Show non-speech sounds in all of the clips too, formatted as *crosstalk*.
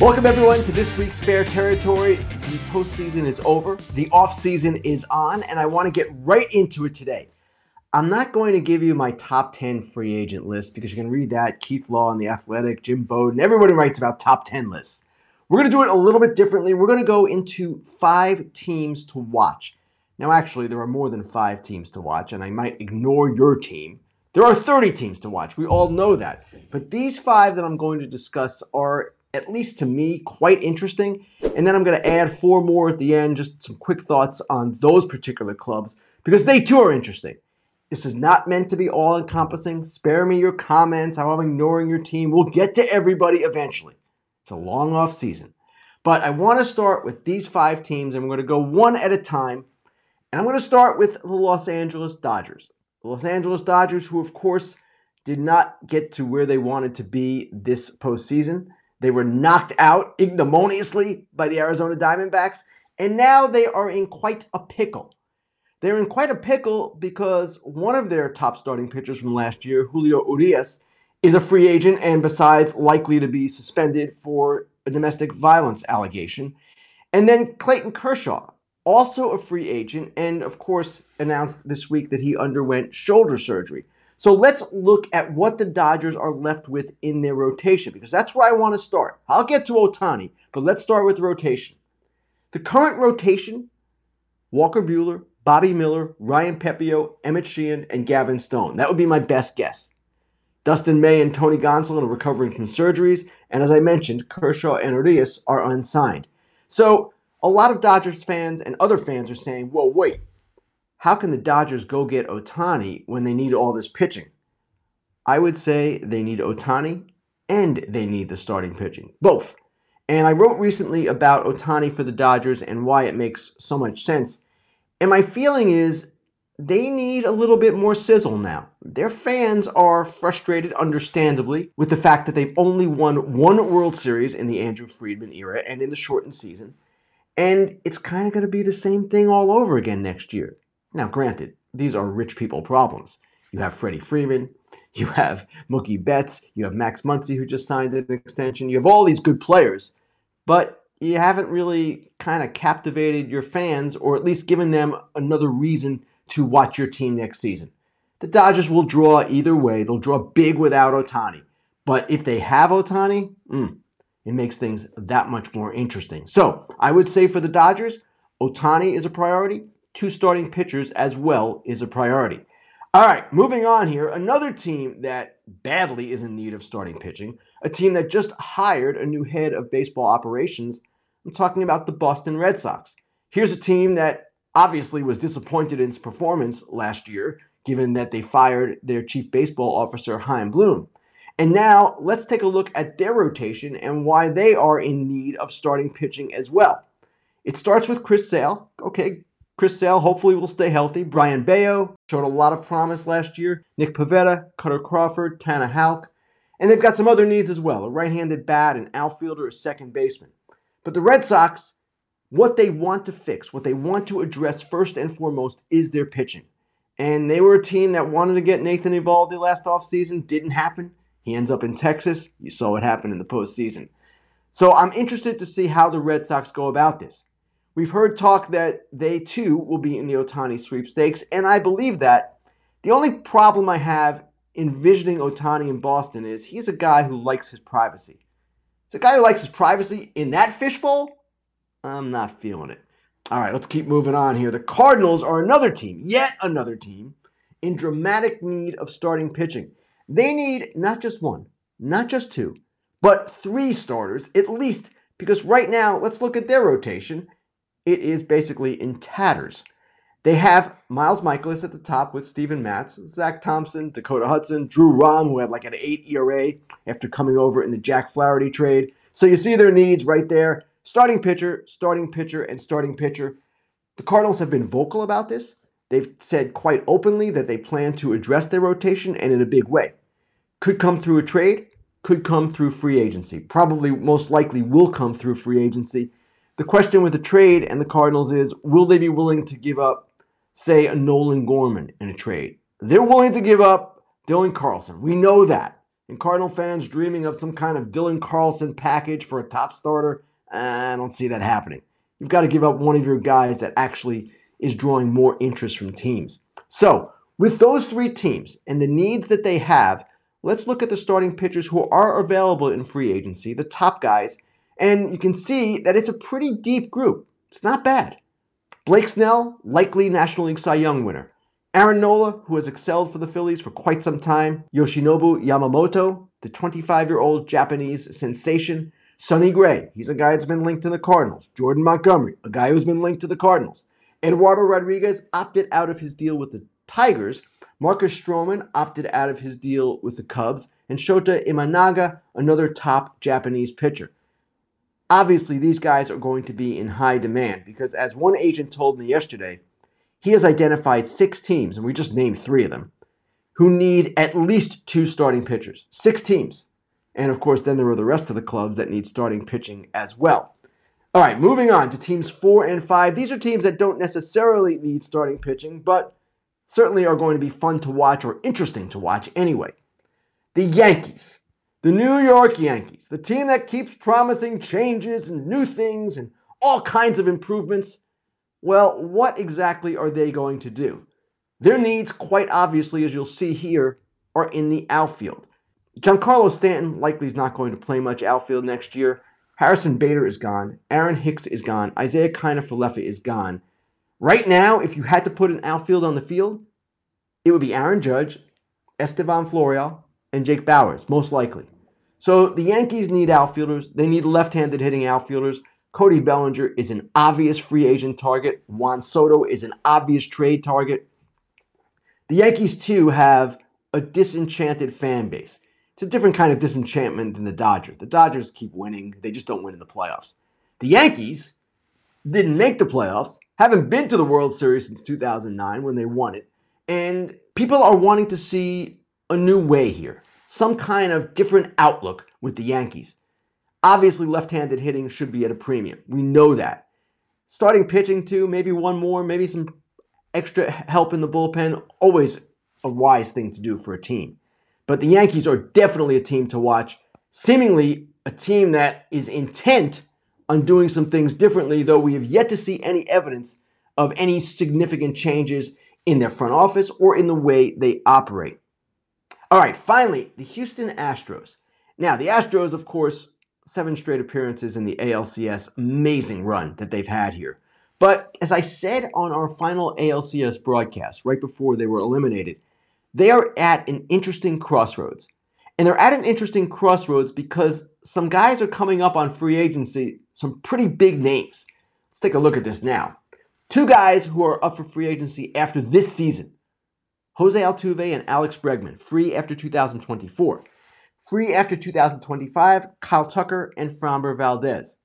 Welcome everyone to this week's Fair Territory. The postseason is over, the offseason is on, and I want to get right into it today. I'm not going to give you my top 10 free agent list because you can read that. Keith Law and The Athletic, Jim Bowden, everybody writes about top 10 lists. We're going to do it a little bit differently. We're going to go into five teams to watch. Now, actually, there are more than five teams to watch, and I might ignore your team. There are 30 teams to watch. We all know that. But these five that I'm going to discuss are at least to me, quite interesting. And then I'm going to add four more at the end, just some quick thoughts on those particular clubs, because they too are interesting. This is not meant to be all encompassing. Spare me your comments, how I'm ignoring your team. We'll get to everybody eventually. It's a long off season. But I want to start with these five teams, and I'm going to go one at a time. And I'm going to start with the Los Angeles Dodgers. The Los Angeles Dodgers, who, of course, did not get to where they wanted to be this postseason. They were knocked out ignominiously by the Arizona Diamondbacks, and now they are in quite a pickle. They're in quite a pickle because one of their top starting pitchers from last year, Julio Urias, is a free agent and besides likely to be suspended for a domestic violence allegation. And then Clayton Kershaw, also a free agent, and of course announced this week that he underwent shoulder surgery. So let's look at what the Dodgers are left with in their rotation because that's where I want to start. I'll get to Ohtani, but let's start with the rotation. The current rotation Walker Buehler, Bobby Miller, Ryan Pepiot, Emmett Sheehan, and Gavin Stone. That would be my best guess. Dustin May and Tony Gonsolin are recovering from surgeries, and as I mentioned, Kershaw and Urias are unsigned. So a lot of Dodgers fans and other fans are saying, "Well, wait, how can the Dodgers go get Ohtani when they need all this pitching? I would say they need Ohtani and they need the starting pitching, both. And I wrote recently about Ohtani for the Dodgers and why it makes so much sense. And my feeling is they need a little bit more sizzle now. Their fans are frustrated, understandably, with the fact that they've only won one World Series in the Andrew Friedman era and in the shortened season. And it's kind of going to be the same thing all over again next year. Now, granted, these are rich people problems. You have Freddie Freeman, *laughs* you have Mookie Betts, you have Max Muncy who just signed an extension. You have all these good players, but you haven't really kind of captivated your fans or at least given them another reason to watch your team next season. The Dodgers will draw either way. They'll draw big without Ohtani. But if they have Ohtani, mm, it makes things that much more interesting. So I would say for the Dodgers, Ohtani is a priority two starting pitchers as well is a priority. All right, moving on here. Another team that badly is in need of starting pitching, a team that just hired a new head of baseball operations. I'm talking about the Boston Red Sox. Here's a team that obviously was disappointed in its performance last year, given that they fired their chief baseball officer, Chaim Bloom. And now let's take a look at their rotation and why they are in need of starting pitching as well. It starts with Chris Sale. Okay, Chris Sale hopefully will stay healthy. Brayan Bello showed a lot of promise last year. Nick Pivetta, Kutter Crawford, Tanner Houck. And they've got some other needs as well a right handed bat, an outfielder, a second baseman. But the Red Sox, what they want to fix, what they want to address first and foremost is their pitching. And they were a team that wanted to get Nathan Eovaldi last offseason. Didn't happen. He ends up in Texas. You saw what happened in the postseason. So I'm interested to see how the Red Sox go about this. We've heard talk that they too will be in the Ohtani sweepstakes, and I believe that. The only problem I have envisioning Ohtani in Boston is he's a guy who likes his privacy. It's a guy who likes his privacy in that fishbowl. I'm not feeling it. All right, let's keep moving on here. The Cardinals are another team, yet another team, in dramatic need of starting pitching. They need not just one, not just two, but three starters at least, because right now, let's look at their rotation it is basically in tatters. They have Miles Mikolas at the top with Steven Matz, Zach Thompson, Dakota Hudson, Drew Rom, who had like an 8 ERA after coming over in the Jack Flaherty trade. So you see their needs right there. Starting pitcher, starting pitcher, and starting pitcher. The Cardinals have been vocal about this. They've said quite openly that they plan to address their rotation and in a big way. Could come through a trade, could come through free agency. Probably most likely will come through free agency the question with the trade and the Cardinals is will they be willing to give up, say, a Nolan Gorman in a trade? They're willing to give up Dylan Carlson. We know that. And Cardinal fans dreaming of some kind of Dylan Carlson package for a top starter, I don't see that happening. You've got to give up one of your guys that actually is drawing more interest from teams. So, with those three teams and the needs that they have, let's look at the starting pitchers who are available in free agency, the top guys, and you can see that it's a pretty deep group. It's not bad. Blake Snell, likely National League Cy Young winner. Aaron Nola, who has excelled for the Phillies for quite some time. Yoshinobu Yamamoto, the 25 year old Japanese sensation. Sonny Gray, he's a guy that's been linked to the Cardinals. Jordan Montgomery, a guy who's been linked to the Cardinals. Eduardo Rodriguez opted out of his deal with the Tigers. Marcus Stroman opted out of his deal with the Cubs. And Shota Imanaga, another top Japanese pitcher obviously these guys are going to be in high demand because, as one agent told me yesterday, he has identified six teams, and we just named three of them, who need at least two starting pitchers. Six teams. And of course, then there are the rest of the clubs that need starting pitching as well. All right, moving on to teams four and five. These are teams that don't necessarily need starting pitching, but certainly are going to be fun to watch or interesting to watch anyway. The Yankees. The New York Yankees, the team that keeps promising changes and new things and all kinds of improvements. Well, what exactly are they going to do? Their needs, quite obviously, as you'll see here, are in the outfield. Giancarlo Stanton likely is not going to play much outfield next year. Harrison Bader is gone. Aaron Hicks is gone. Isiah Kiner-Falefa is gone. Right now, if you had to put an outfield on the field, it would be Aaron Judge, Estevan Florial, and Jake Bauers, most likely. So the Yankees need outfielders. They need left handed hitting outfielders. Cody Bellinger is an obvious free agent target. Juan Soto is an obvious trade target. The Yankees, too, have a disenchanted fan base. It's a different kind of disenchantment than the Dodgers. The Dodgers keep winning, they just don't win in the playoffs. The Yankees didn't make the playoffs, haven't been to the World Series since 2009 when they won it, and people are wanting to see a new way here, some kind of different outlook with the Yankees. Obviously, left handed hitting should be at a premium. We know that. Starting pitching, too, maybe one more, maybe some extra help in the bullpen, always a wise thing to do for a team. But the Yankees are definitely a team to watch, seemingly a team that is intent on doing some things differently, though we have yet to see any evidence of any significant changes in their front office or in the way they operate. All right, finally, the Houston Astros. Now, the Astros, of course, seven straight appearances in the ALCS, amazing run that they've had here. But as I said on our final ALCS broadcast, right before they were eliminated, they are at an interesting crossroads. And they're at an interesting crossroads because some guys are coming up on free agency, some pretty big names. Let's take a look at this now. Two guys who are up for free agency after this season Jose Altuve and Alex Bregman, free after 2024. Free after 2025, Kyle Tucker and Framber Valdez.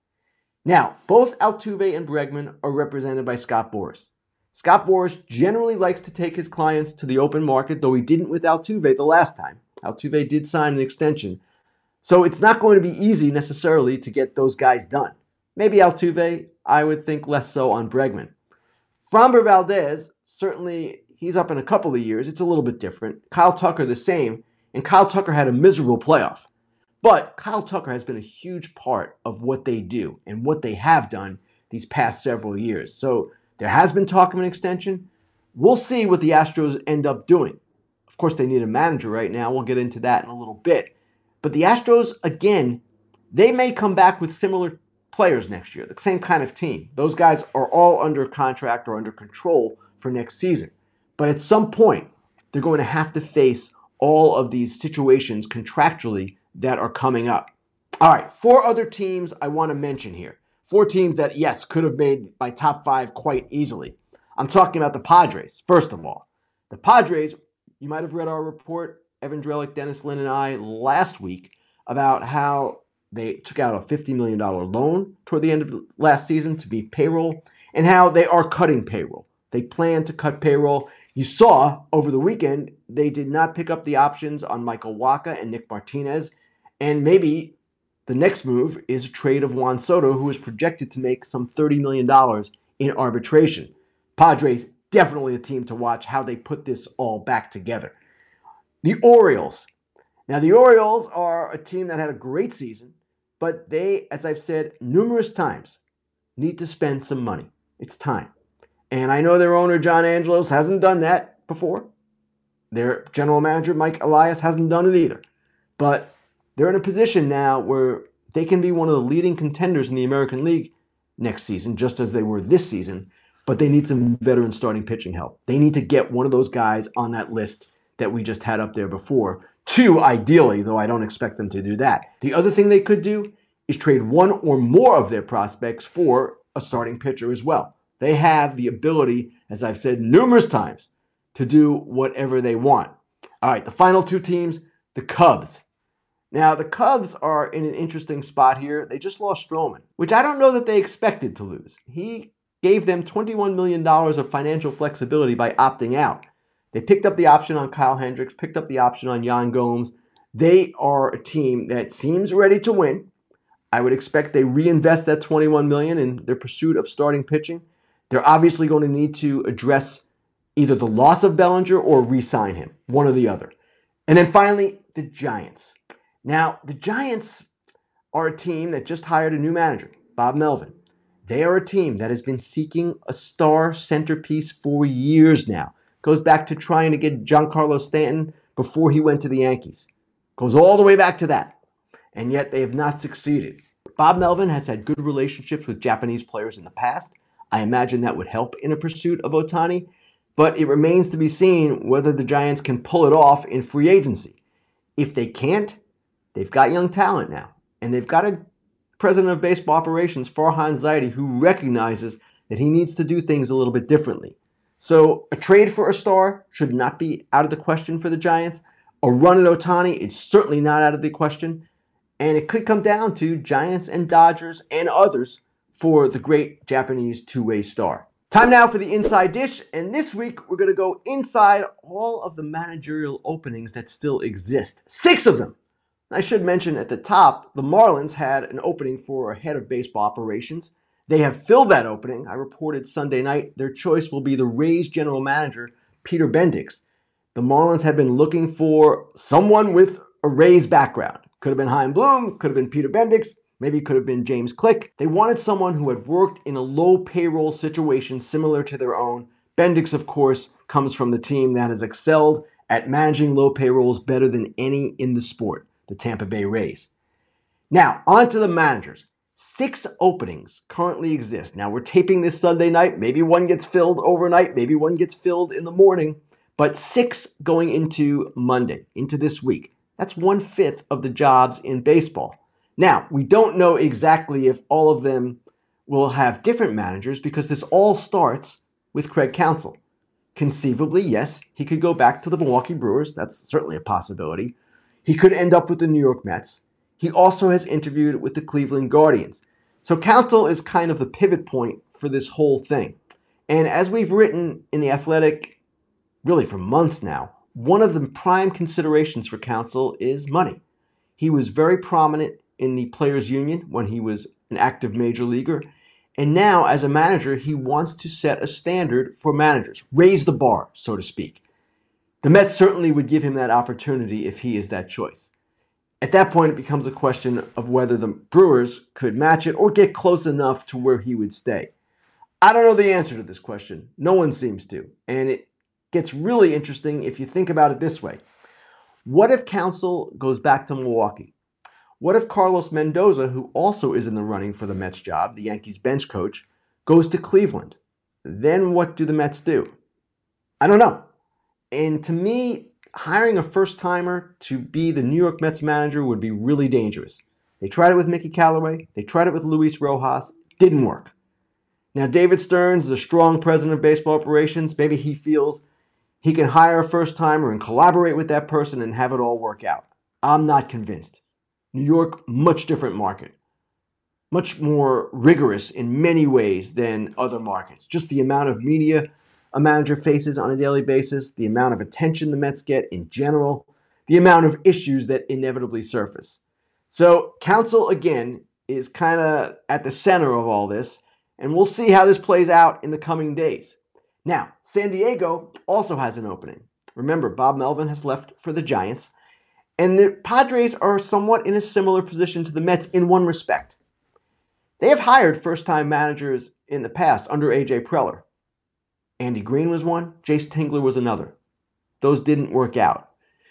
Now, both Altuve and Bregman are represented by Scott Boras. Scott Boras generally likes to take his clients to the open market, though he didn't with Altuve the last time. Altuve did sign an extension. So it's not going to be easy necessarily to get those guys done. Maybe Altuve, I would think less so on Bregman. Framber Valdez certainly He's up in a couple of years. It's a little bit different. Kyle Tucker, the same. And Kyle Tucker had a miserable playoff. But Kyle Tucker has been a huge part of what they do and what they have done these past several years. So there has been talk of an extension. We'll see what the Astros end up doing. Of course, they need a manager right now. We'll get into that in a little bit. But the Astros, again, they may come back with similar players next year, the same kind of team. Those guys are all under contract or under control for next season. But at some point, they're going to have to face all of these situations contractually that are coming up. All right, four other teams I want to mention here. Four teams that, yes, could have made my top five quite easily. I'm talking about the Padres, first of all. The Padres, you might have read our report, Evan Drellich, Dennis Lin, and I last week about how they took out a $50 million loan toward the end of last season to be payroll and how they are cutting payroll. They plan to cut payroll. You saw over the weekend they did not pick up the options on Michael Wacha and Nick Martinez. And maybe the next move is a trade of Juan Soto, who is projected to make some $30 million in arbitration. Padres, definitely a team to watch how they put this all back together. The Orioles. Now, the Orioles are a team that had a great season, but they, as I've said numerous times, need to spend some money. It's time. And I know their owner, John Angelos, hasn't done that before. Their general manager, Mike Elias, hasn't done it either. But they're in a position now where they can be one of the leading contenders in the American League next season, just as they were this season. But they need some veteran starting pitching help. They need to get one of those guys on that list that we just had up there before. Two, ideally, though I don't expect them to do that. The other thing they could do is trade one or more of their prospects for a starting pitcher as well. They have the ability, as I've said numerous times, to do whatever they want. All right, the final two teams, the Cubs. Now, the Cubs are in an interesting spot here. They just lost Stroman, which I don't know that they expected to lose. He gave them $21 million of financial flexibility by opting out. They picked up the option on Kyle Hendricks, picked up the option on Yan Gomes. They are a team that seems ready to win. I would expect they reinvest that 21 million in their pursuit of starting pitching. They're obviously going to need to address either the loss of Bellinger or re-sign him, one or the other. And then finally, the Giants. Now, the Giants are a team that just hired a new manager, Bob Melvin. They are a team that has been seeking a star centerpiece for years now. Goes back to trying to get Giancarlo Stanton before he went to the Yankees. Goes all the way back to that. And yet they have not succeeded. Bob Melvin has had good relationships with Japanese players in the past. I imagine that would help in a pursuit of Ohtani, but it remains to be seen whether the Giants can pull it off in free agency. If they can't, they've got young talent now, and they've got a president of baseball operations, Farhan Zaidi, who recognizes that he needs to do things a little bit differently. So a trade for a star should not be out of the question for the Giants. A run at Ohtani, it's certainly not out of the question. And it could come down to Giants and Dodgers and others for the great Japanese two way star. Time now for the inside dish, and this week we're going to go inside all of the managerial openings that still exist. Six of them. I should mention at the top, the Marlins had an opening for a head of baseball operations. They have filled that opening. I reported Sunday night their choice will be the Rays general manager, Peter Bendix. The Marlins have been looking for someone with a Rays background. Could have been Chaim Bloom, could have been Peter Bendix, maybe it could have been James Click. They wanted someone who had worked in a low payroll situation similar to their own. Bendix, of course, comes from the team that has excelled at managing low payrolls better than any in the sport, the Tampa Bay Rays. Now, on to the managers. Six openings currently exist. Now, we're taping this Sunday night. Maybe one gets filled overnight, maybe one gets filled in the morning, but six going into Monday, into this week. That's one fifth of the jobs in baseball. Now, we don't know exactly if all of them will have different managers because this all starts with Craig Counsell. Conceivably, yes, he could go back to the Milwaukee Brewers. That's certainly a possibility. He could end up with the New York Mets. He also has interviewed with the Cleveland Guardians. So Counsell is kind of the pivot point for this whole thing. And as we've written in The Athletic, really for months now, one of the prime considerations for Counsell is money. He was very prominent in the players' union when he was an active major leaguer. And now, as a manager, he wants to set a standard for managers, raise the bar, so to speak. The Mets certainly would give him that opportunity if he is that choice. At that point, it becomes a question of whether the Brewers could match it or get close enough to where he would stay. I don't know the answer to this question. No one seems to. And it gets really interesting if you think about it this way. What if Counsell goes back to Milwaukee? What if Carlos Mendoza, who also is in the running for the Mets job, the Yankees bench coach, goes to Cleveland? Then what do the Mets do? I don't know. And to me, hiring a first timer to be the New York Mets manager would be really dangerous. They tried it with Mickey Callaway, they tried it with Luis Rojas, didn't work. Now, David Stearns is a strong president of baseball operations. Maybe he feels he can hire a first timer and collaborate with that person and have it all work out. I'm not convinced. New York, much different market. Much more rigorous in many ways than other markets. Just the amount of media a manager faces on a daily basis, the amount of attention the Mets get in general, the amount of issues that inevitably surface. So, Counsell again is kind of at the center of all this, and we'll see how this plays out in the coming days. Now, San Diego also has an opening. Remember, Bob Melvin has left for the Giants, And the Padres are somewhat in a similar position to the Mets in one respect. They have hired first time managers in the past under AJ Preller. Andy Green was one, Jayce Tingler was another. Those didn't work out.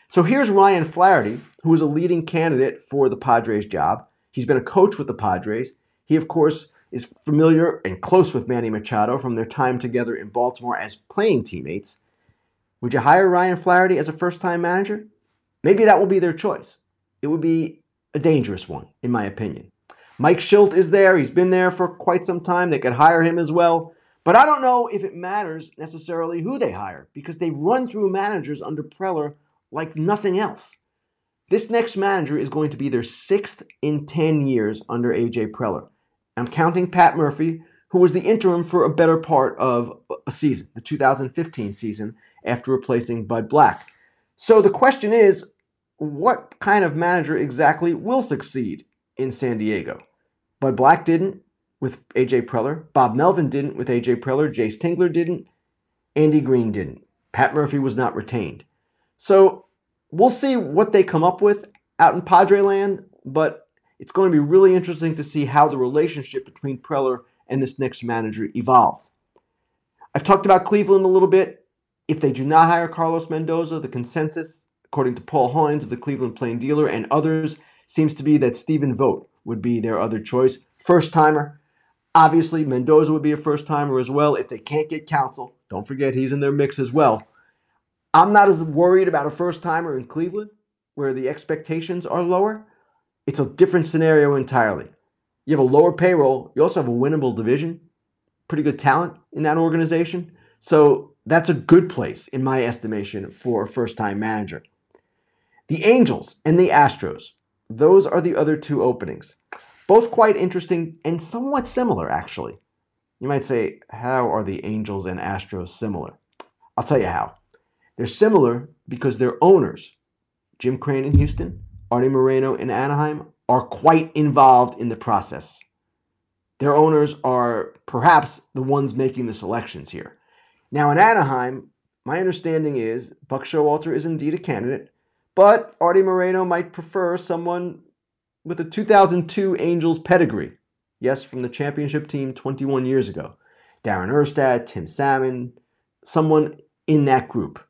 So here's Ryan Flaherty, who is a leading candidate for the Padres job. He's been a coach with the Padres. He, of course, is familiar and close with Manny Machado from their time together in Baltimore as playing teammates. Would you hire Ryan Flaherty as a first time manager? Maybe that will be their choice. It would be a dangerous one, in my opinion. Mike Shildt is there. He's been there for quite some time. They could hire him as well. But I don't know if it matters necessarily who they hire because they run through managers under Preller like nothing else. This next manager is going to be their sixth in 10 years under AJ Preller. I'm counting Pat Murphy, who was the interim for a better part of a season, the 2015 season, after replacing Bud Black. So the question is what kind of manager exactly will succeed in San Diego? Bud Black didn't with AJ Preller. Bob Melvin didn't with AJ Preller. Jayce Tingler didn't. Andy Green didn't. Pat Murphy was not retained. So we'll see what they come up with out in Padre land, but it's going to be really interesting to see how the relationship between Preller and this next manager evolves. I've talked about Cleveland a little bit. If they do not hire Carlos Mendoza, the consensus, according to Paul Hoynes of the Cleveland Plain Dealer and others, seems to be that Stephen Vogt would be their other choice. First timer. Obviously, Mendoza would be a first timer as well. If they can't get Counsell. don't forget he's in their mix as well. I'm not as worried about a first timer in Cleveland, where the expectations are lower. It's a different scenario entirely. You have a lower payroll, you also have a winnable division, pretty good talent in that organization. So that's a good place, in my estimation, for a first time manager. The Angels and the Astros, those are the other two openings. Both quite interesting and somewhat similar, actually. You might say, how are the Angels and Astros similar? I'll tell you how. They're similar because their owners, Jim Crane in Houston, Artie Moreno in Anaheim, are quite involved in the process. Their owners are perhaps the ones making the selections here. Now, in Anaheim, my understanding is Buck Showalter is indeed a candidate, but Artie Moreno might prefer someone with a 2002 Angels pedigree. Yes, from the championship team 21 years ago. Darren Erstad, Tim Salmon, someone in that group.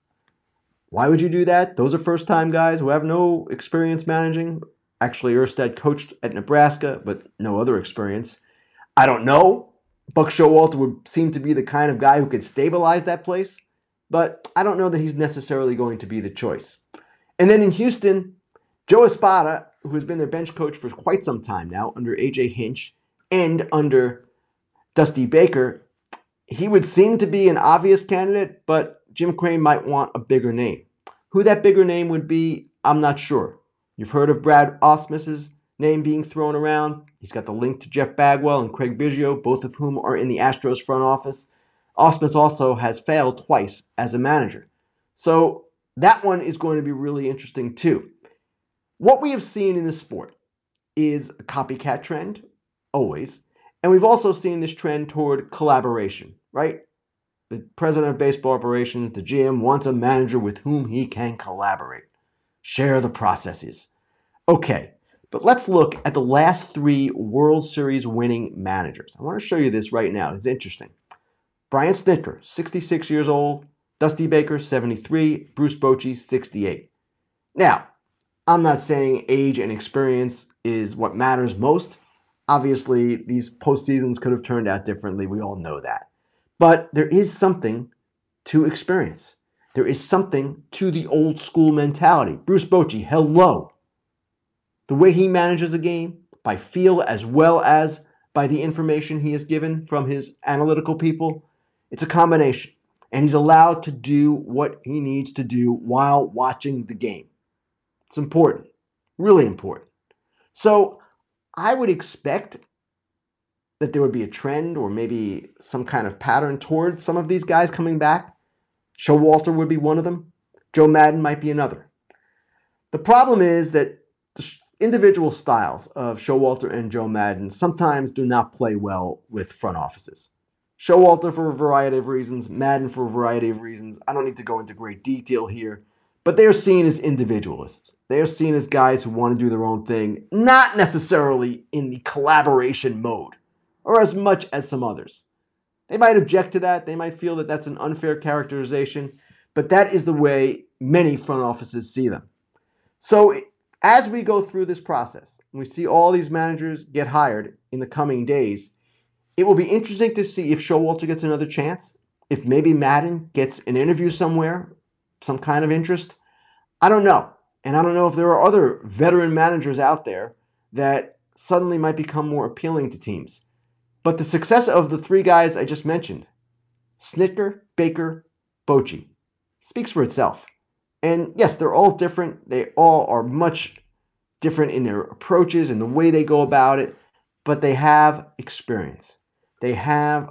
Why would you do that? Those are first time guys who have no experience managing. Actually, Erstad coached at Nebraska, but no other experience. I don't know. Buck Showalter would seem to be the kind of guy who could stabilize that place, but I don't know that he's necessarily going to be the choice. And then in Houston, Joe Espada, who has been their bench coach for quite some time now, under AJ Hinch and under Dusty Baker, he would seem to be an obvious candidate, but Jim Crane might want a bigger name. Who that bigger name would be, I'm not sure. You've heard of Brad Ausmus's name being thrown around. He's got the link to Jeff Bagwell and Craig Biggio, both of whom are in the Astros front office. Ausmus also has failed twice as a manager. So that one is going to be really interesting too. What we have seen in this sport is a copycat trend, always. And we've also seen this trend toward collaboration, right? The president of baseball operations, the GM, wants a manager with whom he can collaborate, share the processes. Okay, but let's look at the last three World Series winning managers. I want to show you this right now. It's interesting. Brian Snitker, 66 years old. Dusty Baker, 73. Bruce Bochy, 68. Now, I'm not saying age and experience is what matters most. Obviously, these postseasons could have turned out differently. We all know that. But there is something to experience. There is something to the old school mentality. Bruce Bochy, hello. The way he manages a game, by feel as well as by the information he has given from his analytical people, it's a combination. And he's allowed to do what he needs to do while watching the game. It's important, really important. So I would expect that there would be a trend or maybe some kind of pattern towards some of these guys coming back. Showalter would be one of them. Joe Maddon might be another. The problem is that the individual styles of Showalter and Joe Maddon sometimes do not play well with front offices. Showalter for a variety of reasons, Maddon for a variety of reasons. I don't need to go into great detail here, but they are seen as individualists. They are seen as guys who want to do their own thing, not necessarily in the collaboration mode, or as much as some others. They might object to that. They might feel that that's an unfair characterization, but that is the way many front offices see them. So, as we go through this process, we see all these managers get hired in the coming days, it will be interesting to see if Showalter gets another chance, if maybe Maddon gets an interview somewhere, some kind of interest. I don't know. And I don't know if there are other veteran managers out there that suddenly might become more appealing to teams. But the success of the three guys I just mentioned, Snitker, Baker, Bochy, speaks for itself. And yes, they're all different. They all are much different in their approaches and the way they go about it, but they have experience. They have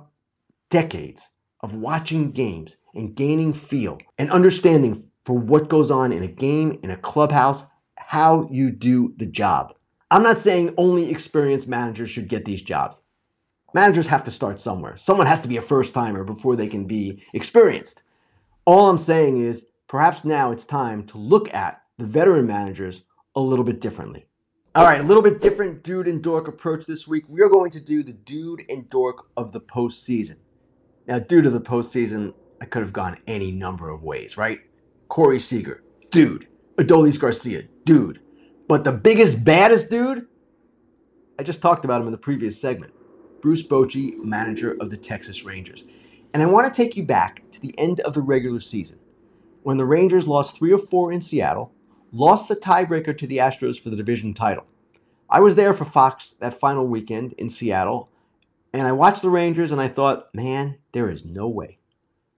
decades of watching games and gaining feel and understanding for what goes on in a game, in a clubhouse, how you do the job. I'm not saying only experienced managers should get these jobs. Managers have to start somewhere. Someone has to be a first timer before they can be experienced. All I'm saying is perhaps now it's time to look at the veteran managers a little bit differently. All right, a little bit different dude and dork approach this week. We are going to do the dude and dork of the postseason. Now, due to the postseason, I could have gone any number of ways, right? Corey Seager, dude. Adolis Garcia, dude. But the biggest, baddest dude, I just talked about him in the previous segment. Bruce Bochy, manager of the Texas Rangers. And I want to take you back to the end of the regular season when the Rangers lost three or four in Seattle, lost the tiebreaker to the Astros for the division title. I was there for Fox that final weekend in Seattle, and I watched the Rangers and I thought, man, there is no way.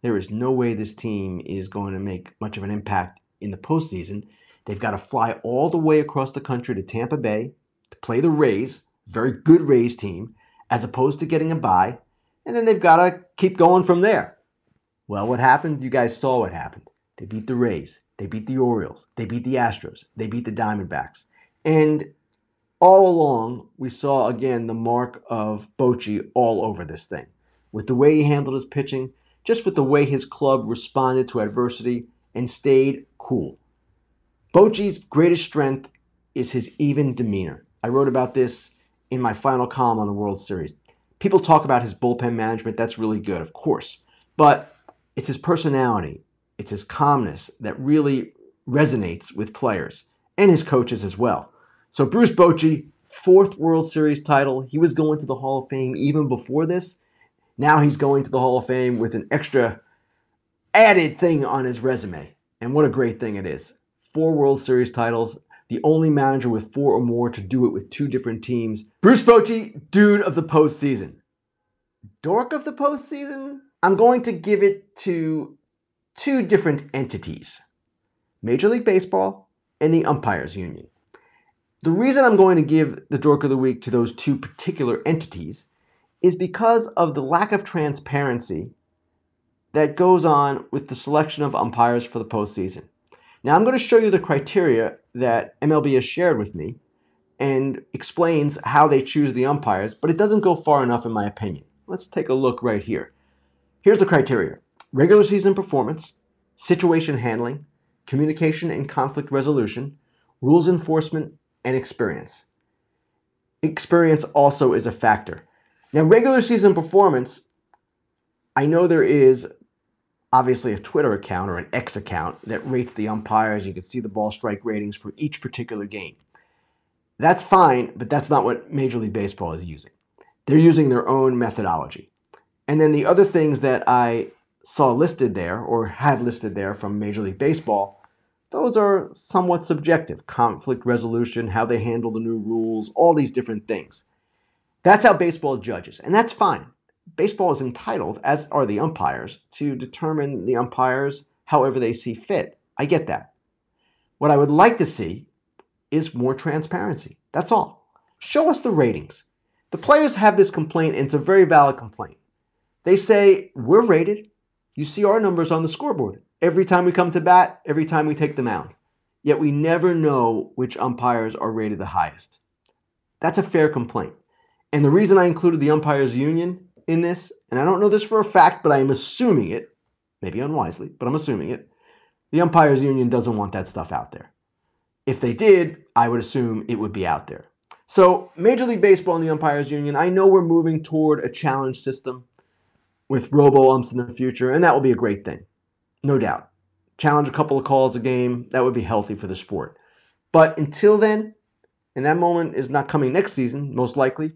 There is no way this team is going to make much of an impact in the postseason. They've got to fly all the way across the country to Tampa Bay to play the Rays, very good Rays team as opposed to getting a bye, and then they've got to keep going from there. Well, what happened? You guys saw what happened. They beat the Rays, they beat the Orioles, they beat the Astros, they beat the Diamondbacks. And all along, we saw again the mark of Bochy all over this thing. With the way he handled his pitching, just with the way his club responded to adversity and stayed cool. Bochy's greatest strength is his even demeanor. I wrote about this in my final column on the World Series. People talk about his bullpen management. That's really good, of course. But it's his personality, it's his calmness that really resonates with players and his coaches as well. So, Bruce Bochy, fourth World Series title. He was going to the Hall of Fame even before this. Now he's going to the Hall of Fame with an extra added thing on his resume. And what a great thing it is. Four World Series titles, the only manager with four or more to do it with two different teams. Bruce Bochy, dude of the postseason. Dork of the postseason? I'm going to give it to two different entities Major League Baseball and the Umpires Union. The reason I'm going to give the Dork of the Week to those two particular entities is because of the lack of transparency that goes on with the selection of umpires for the postseason. Now, I'm going to show you the criteria that MLB has shared with me and explains how they choose the umpires, but it doesn't go far enough, in my opinion. Let's take a look right here. Here's the criteria regular season performance, situation handling, communication and conflict resolution, rules enforcement, and experience. Experience also is a factor. Now, regular season performance, I know there is obviously a Twitter account or an X account that rates the umpires. You can see the ball strike ratings for each particular game. That's fine, but that's not what Major League Baseball is using. They're using their own methodology. And then the other things that I saw listed there or had listed there from Major League Baseball, those are somewhat subjective. Conflict resolution, how they handle the new rules, all these different things. That's how baseball judges, and that's fine baseball is entitled, as are the umpires, to determine the umpires however they see fit. I get that. What I would like to see is more transparency. That's all. Show us the ratings. The players have this complaint, and it's a very valid complaint. They say, We're rated. You see our numbers on the scoreboard every time we come to bat, every time we take the mound. Yet we never know which umpires are rated the highest. That's a fair complaint. And the reason I included the umpires union in this, and I don't know this for a fact, but I am assuming it, maybe unwisely, but I'm assuming it. The umpires union doesn't want that stuff out there. If they did, I would assume it would be out there. So, Major League Baseball and the umpires union, I know we're moving toward a challenge system with robo umps in the future, and that will be a great thing. No doubt. Challenge a couple of calls a game, that would be healthy for the sport. But until then, and that moment is not coming next season, most likely,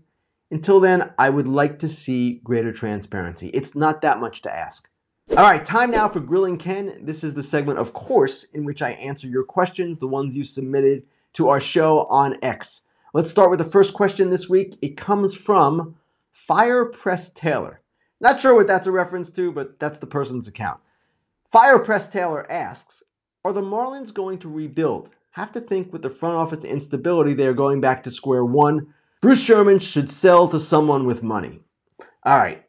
until then, I would like to see greater transparency. It's not that much to ask. All right, time now for Grillin' Ken. This is the segment, of course, in which I answer your questions, the ones you submitted to our show on X. Let's start with the first question this week. It comes from Fire Press Taylor. Not sure what that's a reference to, but that's the person's account. Fire Press Taylor asks Are the Marlins going to rebuild? Have to think with the front office instability, they are going back to square one. Bruce Sherman should sell to someone with money. All right,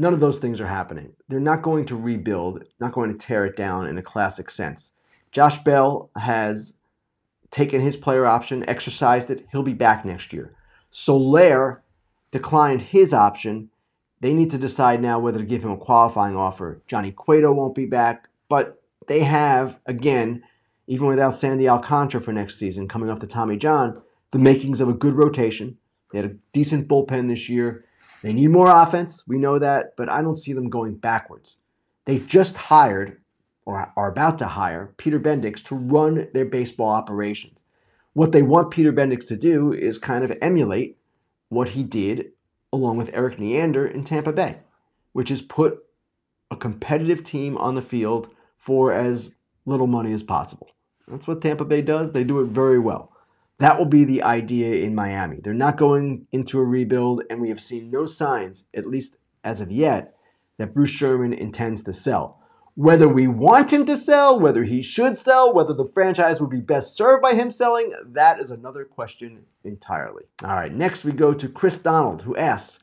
None of those things are happening. They're not going to rebuild, not going to tear it down in a classic sense. Josh Bell has taken his player option, exercised it. He'll be back next year. Soler declined his option. They need to decide now whether to give him a qualifying offer. Johnny Cueto won't be back, but they have, again, even without Sandy Alcantara for next season, coming off the Tommy John, the makings of a good rotation. They had a decent bullpen this year. They need more offense. We know that, but I don't see them going backwards. They just hired or are about to hire Peter Bendix to run their baseball operations. What they want Peter Bendix to do is kind of emulate what he did along with Erik Neander in Tampa Bay, which has put a competitive team on the field for as little money as possible. That's what Tampa Bay does. They do it very well. That will be the idea in Miami. They're not going into a rebuild, and we have seen no signs, at least as of yet, that Bruce Sherman intends to sell. Whether we want him to sell, whether he should sell, whether the franchise would be best served by him selling, that is another question entirely. All right, next we go to Chris Donald, who asks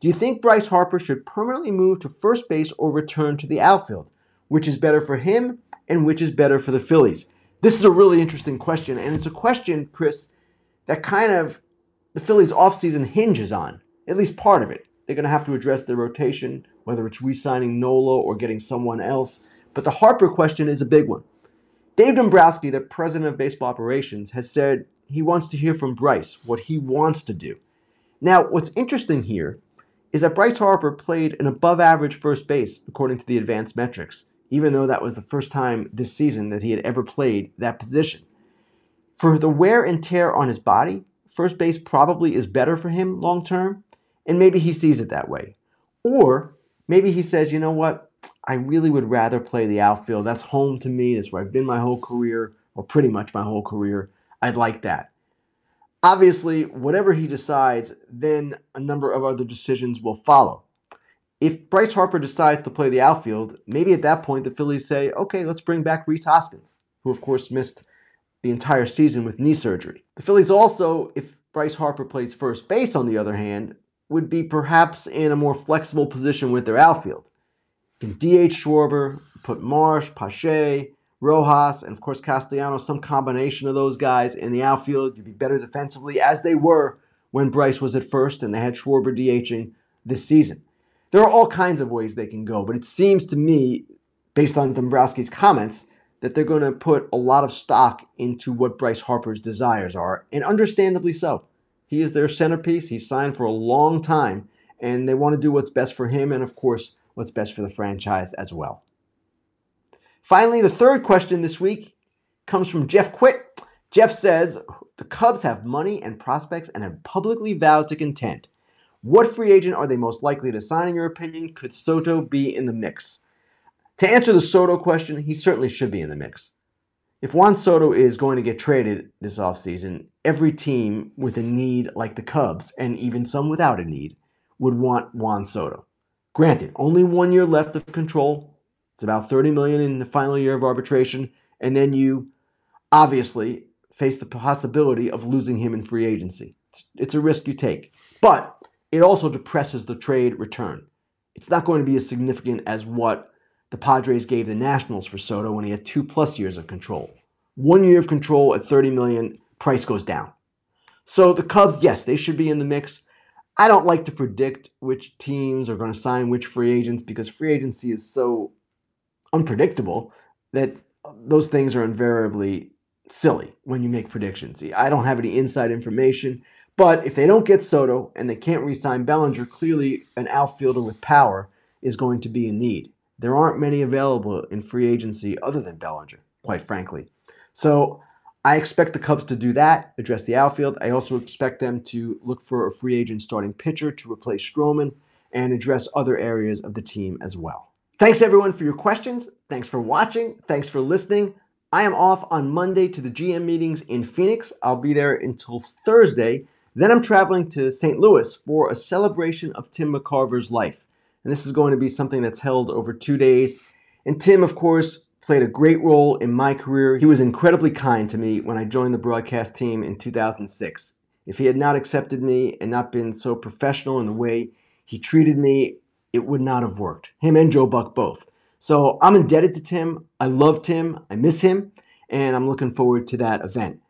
Do you think Bryce Harper should permanently move to first base or return to the outfield? Which is better for him and which is better for the Phillies? This is a really interesting question, and it's a question, Chris, that kind of the Phillies' offseason hinges on, at least part of it. They're going to have to address their rotation, whether it's re signing Nola or getting someone else. But the Harper question is a big one. Dave Dombrowski, the president of baseball operations, has said he wants to hear from Bryce what he wants to do. Now, what's interesting here is that Bryce Harper played an above average first base according to the advanced metrics even though that was the first time this season that he had ever played that position. For the wear and tear on his body, first base probably is better for him long term, and maybe he sees it that way. Or maybe he says, you know what, I really would rather play the outfield. That's home to me. That's where I've been my whole career, or pretty much my whole career. I'd like that. Obviously, whatever he decides, then a number of other decisions will follow if Bryce Harper decides to play the outfield, maybe at that point the Phillies say, okay, let's bring back Rhys Hoskins, who of course missed the entire season with knee surgery. The Phillies also, if Bryce Harper plays first base on the other hand, would be perhaps in a more flexible position with their outfield. You can DH Schwarber, put Marsh, Pache, Rojas, and of course Castellanos, some combination of those guys in the outfield. You'd be better defensively, as they were when Bryce was at first and they had Schwarber DHing this season there are all kinds of ways they can go, but it seems to me, based on Dombrowski's comments, that they're going to put a lot of stock into what Bryce Harper's desires are, and understandably so. He is their centerpiece. He's signed for a long time, and they want to do what's best for him and, of course, what's best for the franchise as well. Finally, the third question this week comes from Jeff Quitt. Jeff says the Cubs have money and prospects and have publicly vowed to contend. What free agent are they most likely to sign, in your opinion? Could Soto be in the mix? To answer the Soto question, he certainly should be in the mix. If Juan Soto is going to get traded this offseason, every team with a need like the Cubs, and even some without a need, would want Juan Soto. Granted, only one year left of control. It's about 30 million in the final year of arbitration, and then you obviously face the possibility of losing him in free agency. It's, it's a risk you take. But it also depresses the trade return. It's not going to be as significant as what the Padres gave the Nationals for Soto when he had two plus years of control. One year of control at 30 million, price goes down. So the Cubs, yes, they should be in the mix. I don't like to predict which teams are going to sign which free agents because free agency is so unpredictable that those things are invariably silly when you make predictions. I don't have any inside information, but if they don't get Soto and they can't re sign Bellinger, clearly an outfielder with power is going to be in need. There aren't many available in free agency other than Bellinger, quite frankly. So I expect the Cubs to do that, address the outfield. I also expect them to look for a free agent starting pitcher to replace Stroman and address other areas of the team as well. Thanks everyone for your questions. Thanks for watching. Thanks for listening. I am off on Monday to the GM meetings in Phoenix. I'll be there until Thursday. Then I'm traveling to St. Louis for a celebration of Tim McCarver's life. And this is going to be something that's held over two days. And Tim, of course, played a great role in my career. He was incredibly kind to me when I joined the broadcast team in 2006. If he had not accepted me and not been so professional in the way he treated me, it would not have worked. Him and Joe Buck both. So I'm indebted to Tim. I love Tim. I miss him. And I'm looking forward to that event.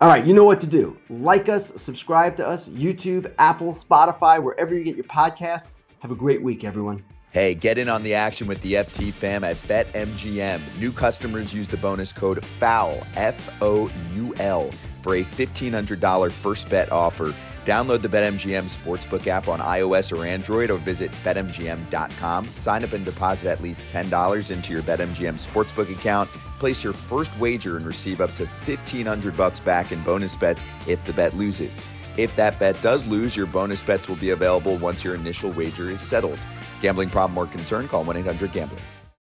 All right, you know what to do. Like us, subscribe to us, YouTube, Apple, Spotify, wherever you get your podcasts. Have a great week, everyone. Hey, get in on the action with the FT fam at BetMGM. New customers use the bonus code FOUL, F O U L, for a $1,500 first bet offer. Download the BetMGM Sportsbook app on iOS or Android or visit BetMGM.com. Sign up and deposit at least $10 into your BetMGM Sportsbook account. Place your first wager and receive up to 1500 bucks back in bonus bets if the bet loses. If that bet does lose, your bonus bets will be available once your initial wager is settled. Gambling problem or concern? Call 1 800 Gambler.